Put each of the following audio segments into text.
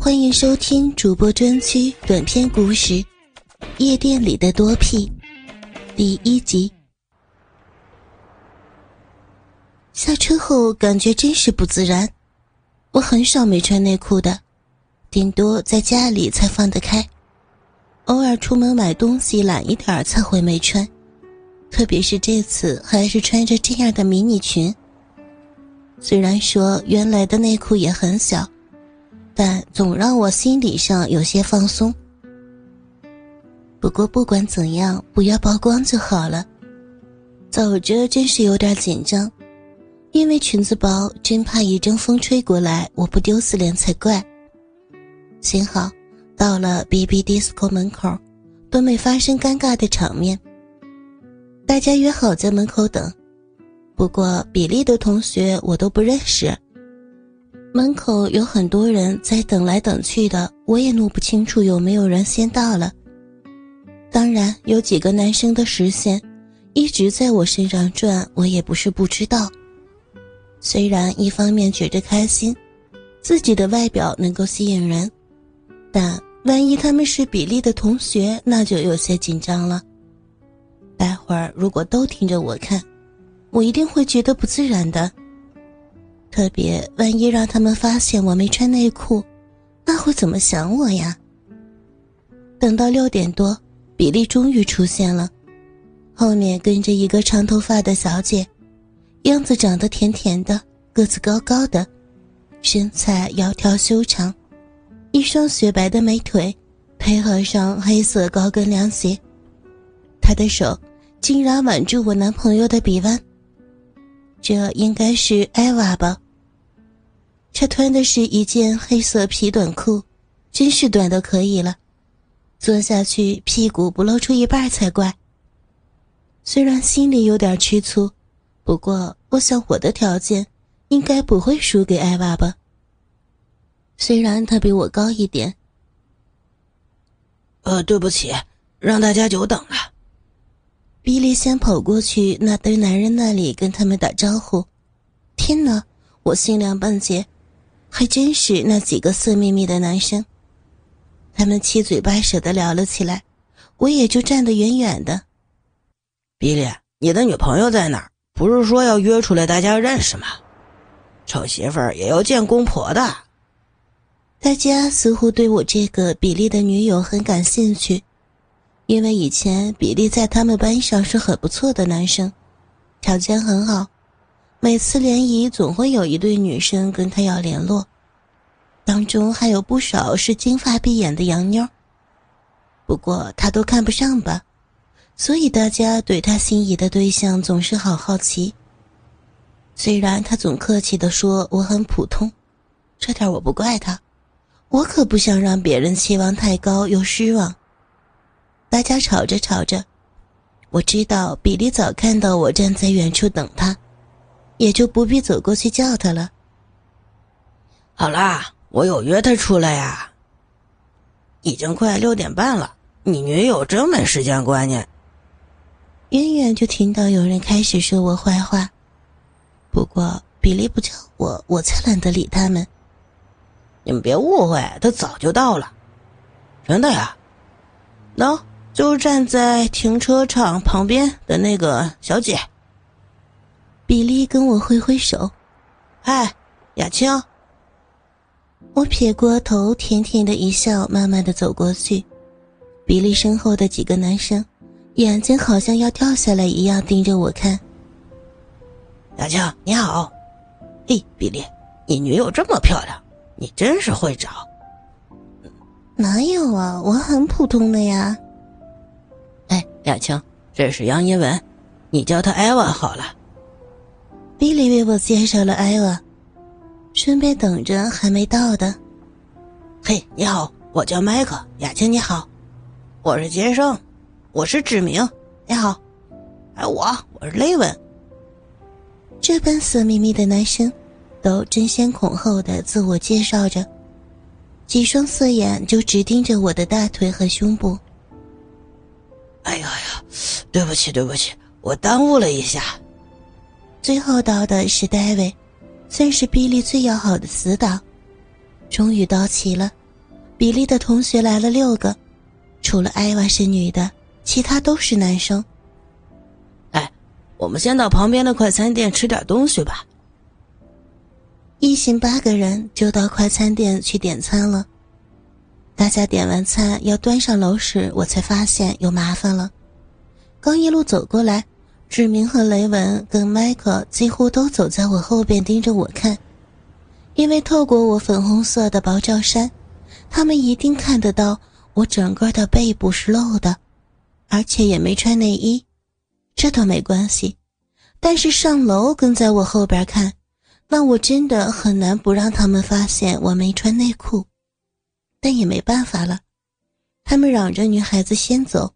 欢迎收听主播专区短篇故事《夜店里的多屁》第一集。下车后感觉真是不自然，我很少没穿内裤的，顶多在家里才放得开，偶尔出门买东西懒一点才会没穿，特别是这次还是穿着这样的迷你裙。虽然说原来的内裤也很小，但总让我心理上有些放松。不过不管怎样，不要曝光就好了。走着真是有点紧张，因为裙子薄，真怕一阵风吹过来，我不丢死脸才怪。幸好到了 BB Disco 门口，都没发生尴尬的场面。大家约好在门口等。不过，比利的同学我都不认识。门口有很多人在等来等去的，我也弄不清楚有没有人先到了。当然，有几个男生的视线一直在我身上转，我也不是不知道。虽然一方面觉着开心，自己的外表能够吸引人，但万一他们是比利的同学，那就有些紧张了。待会儿如果都盯着我看。我一定会觉得不自然的，特别万一让他们发现我没穿内裤，那会怎么想我呀？等到六点多，比利终于出现了，后面跟着一个长头发的小姐，样子长得甜甜的，个子高高的，身材窈窕修长，一双雪白的美腿，配合上黑色高跟凉鞋，她的手竟然挽住我男朋友的臂弯。这应该是艾娃吧。她穿的是一件黑色皮短裤，真是短的可以了，坐下去屁股不露出一半才怪。虽然心里有点吃醋，不过我想我的条件应该不会输给艾娃吧。虽然他比我高一点。呃，对不起，让大家久等了。比利先跑过去那堆男人那里跟他们打招呼。天哪，我心凉半截，还真是那几个色眯眯的男生。他们七嘴八舌的聊了起来，我也就站得远远的。比利，你的女朋友在哪儿？不是说要约出来大家认识吗？丑媳妇儿也要见公婆的。大家似乎对我这个比利的女友很感兴趣。因为以前比利在他们班上是很不错的男生，条件很好，每次联谊总会有一对女生跟他要联络，当中还有不少是金发碧眼的洋妞。不过他都看不上吧，所以大家对他心仪的对象总是好好奇。虽然他总客气的说我很普通，这点我不怪他，我可不想让别人期望太高又失望。大家吵着吵着，我知道比利早看到我站在远处等他，也就不必走过去叫他了。好啦，我有约他出来呀。已经快六点半了，你女友真没时间观念。远远就听到有人开始说我坏话，不过比利不叫我，我才懒得理他们。你们别误会，他早就到了，真的呀。喏。就站在停车场旁边的那个小姐。比利跟我挥挥手，嗨，雅青。我撇过头，甜甜的一笑，慢慢的走过去。比利身后的几个男生，眼睛好像要掉下来一样盯着我看。雅青，你好。嘿，比利，你女友这么漂亮，你真是会找。哪有啊，我很普通的呀。哎雅青，这是杨一文，你叫他艾娃好了。比利为我介绍了艾娃，顺便等着还没到的。嘿，你好，我叫麦克。雅青你好，我是杰生，我是志明。你好，哎我我是雷文。这般色眯眯的男生，都争先恐后的自我介绍着，几双色眼就直盯着我的大腿和胸部。哎呀呀，对不起对不起，我耽误了一下。最后到的是戴维，算是比利最要好的死党。终于到齐了，比利的同学来了六个，除了艾娃是女的，其他都是男生。哎，我们先到旁边的快餐店吃点东西吧。一行八个人就到快餐店去点餐了。大家点完餐要端上楼时，我才发现有麻烦了。刚一路走过来，志明和雷文跟迈克几乎都走在我后边盯着我看，因为透过我粉红色的薄罩衫。他们一定看得到我整个的背部是露的，而且也没穿内衣，这倒没关系。但是上楼跟在我后边看，那我真的很难不让他们发现我没穿内裤。但也没办法了，他们嚷着女孩子先走，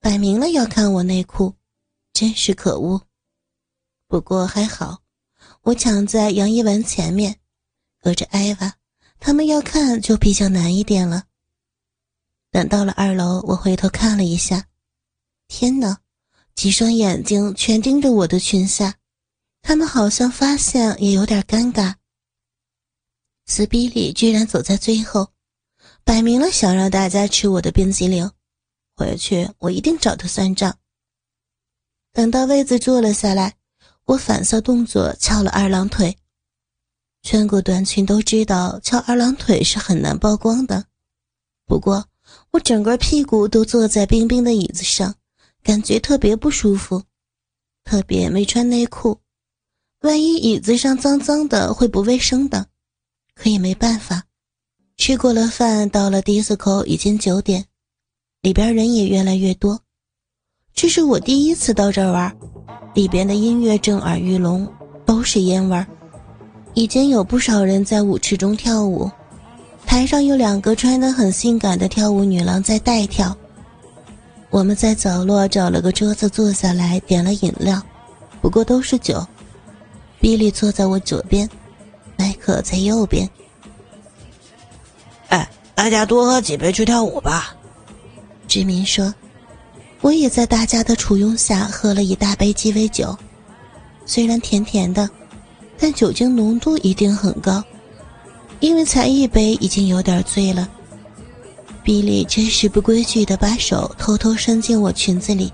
摆明了要看我内裤，真是可恶。不过还好，我抢在杨一文前面，隔着艾娃。他们要看就比较难一点了。等到了二楼，我回头看了一下，天哪，几双眼睛全盯着我的裙下，他们好像发现也有点尴尬。斯比利居然走在最后，摆明了想让大家吃我的冰激凌，回去我一定找他算账。等到位子坐了下来，我反射动作翘了二郎腿。穿过短裙都知道翘二郎腿是很难曝光的，不过我整个屁股都坐在冰冰的椅子上，感觉特别不舒服，特别没穿内裤，万一椅子上脏脏的会不卫生的。可也没办法，吃过了饭，到了迪斯科已经九点，里边人也越来越多。这是我第一次到这儿玩，里边的音乐震耳欲聋，都是烟味儿。已经有不少人在舞池中跳舞，台上有两个穿得很性感的跳舞女郎在带跳。我们在角落找了个桌子坐下来，点了饮料，不过都是酒。比利坐在我左边，迈克在右边。哎，大家多喝几杯去跳舞吧。志明说：“我也在大家的簇拥下喝了一大杯鸡尾酒，虽然甜甜的。”但酒精浓度一定很高，因为才一杯已经有点醉了。比利真是不规矩的把手偷偷伸进我裙子里，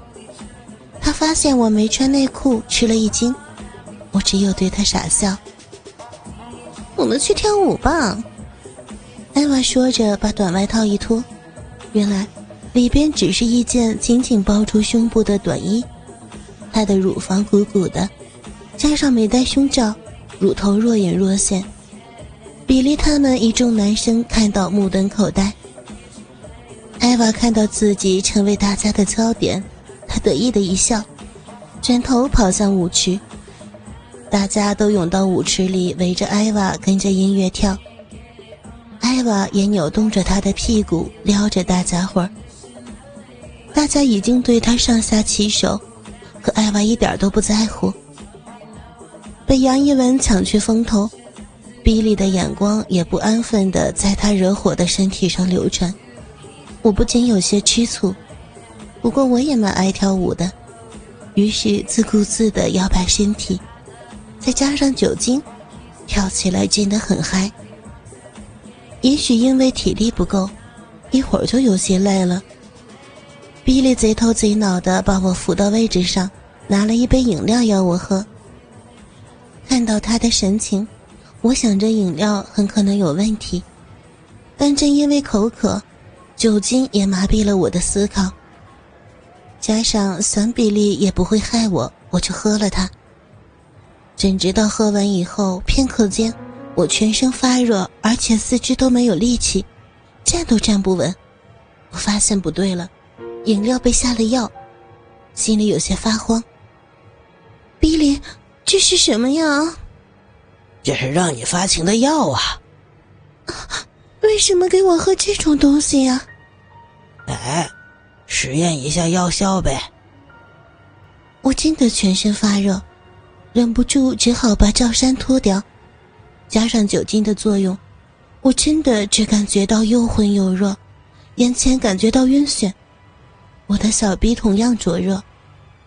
他发现我没穿内裤，吃了一惊。我只有对他傻笑。我们去跳舞吧，艾娃说着把短外套一脱，原来里边只是一件紧紧包住胸部的短衣，她的乳房鼓鼓的，加上没戴胸罩。乳头若隐若现，比利他们一众男生看到目瞪口呆。艾娃看到自己成为大家的焦点，她得意的一笑，转头跑向舞池。大家都涌到舞池里，围着艾娃跟着音乐跳。艾娃也扭动着她的屁股，撩着大家伙儿。大家已经对她上下其手，可艾娃一点都不在乎。被杨一文抢去风头，比利的眼光也不安分的在他惹火的身体上流转，我不禁有些吃醋。不过我也蛮爱跳舞的，于是自顾自的摇摆身体，再加上酒精，跳起来真的很嗨。也许因为体力不够，一会儿就有些累了。比利贼头贼脑的把我扶到位置上，拿了一杯饮料要我喝。看到他的神情，我想着饮料很可能有问题，但正因为口渴，酒精也麻痹了我的思考。加上想比利也不会害我，我就喝了它。怎知道喝完以后，片刻间我全身发热，而且四肢都没有力气，站都站不稳。我发现不对了，饮料被下了药，心里有些发慌。比利。这是什么呀？这是让你发情的药啊！为什么给我喝这种东西呀？哎，实验一下药效呗。我真的全身发热，忍不住只好把罩衫脱掉，加上酒精的作用，我真的只感觉到又昏又热，眼前感觉到晕眩，我的小臂同样灼热，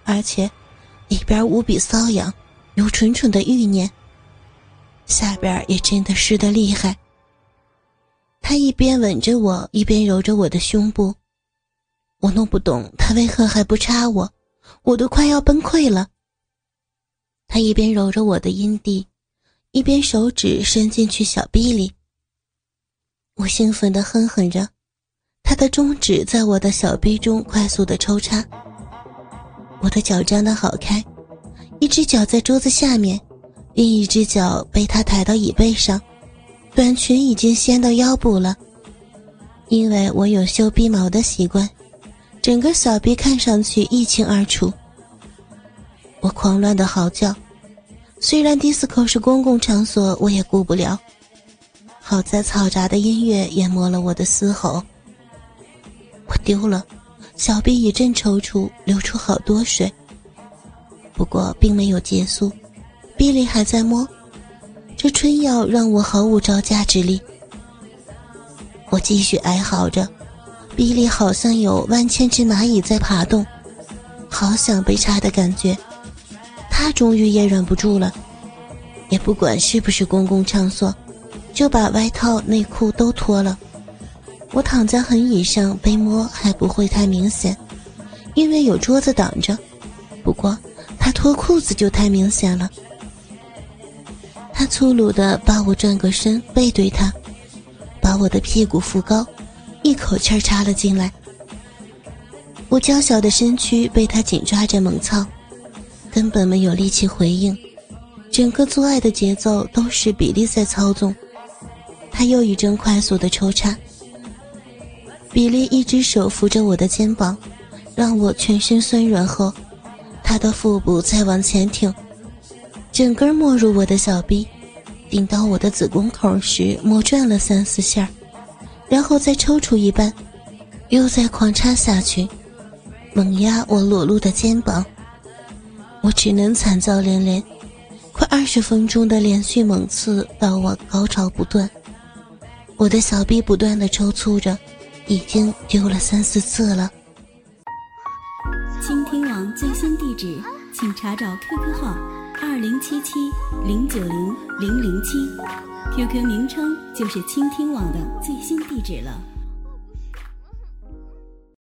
而且里边无比瘙痒。有蠢蠢的欲念，下边也真的湿得厉害。他一边吻着我，一边揉着我的胸部。我弄不懂他为何还不插我，我都快要崩溃了。他一边揉着我的阴蒂，一边手指伸进去小臂里。我兴奋地哼哼着，他的中指在我的小臂中快速地抽插。我的脚张得好开，一只脚在桌子下面，另一只脚被他抬到椅背上，短裙已经掀到腰部了。因为我有修鼻毛的习惯，整个小臂看上去一清二楚。我狂乱的嚎叫，虽然迪斯科是公共场所，我也顾不了。好在嘈杂的音乐淹没了我的嘶吼。我丢了，小臂一阵抽搐，流出好多水。不过并没有结束，比利还在摸。这春药让我毫无招架之力。我继续哀嚎着，比利好像有万千只蚂蚁在爬动，好想被插的感觉。他终于也忍不住了，也不管是不是公共场所。就把外套、内裤都脱了。我躺在横椅上被摸还不会太明显，因为有桌子挡着。不过他脱裤子就太明显了。他粗鲁地把我转个身，背对他，把我的屁股扶高，一口气插了进来。我娇小的身躯被他紧抓着猛操，根本没有力气回应。整个做爱的节奏都是比利在操纵。他又一阵快速的抽插，比利一只手扶着我的肩膀，让我全身酸软后，他的腹部再往前挺，整根没入我的小臂，顶到我的子宫口时摸转了三四下，然后再抽出一半，又再狂插下去，猛压我裸露的肩膀，我只能惨叫连连，快二十分钟的连续猛刺到我高潮不断。我的小臂不断的抽搐着，已经丢了三四次了。倾听网最新地址，请查找 QQ 号二零七七零九零零零七，QQ 名称就是倾听网的最新地址了。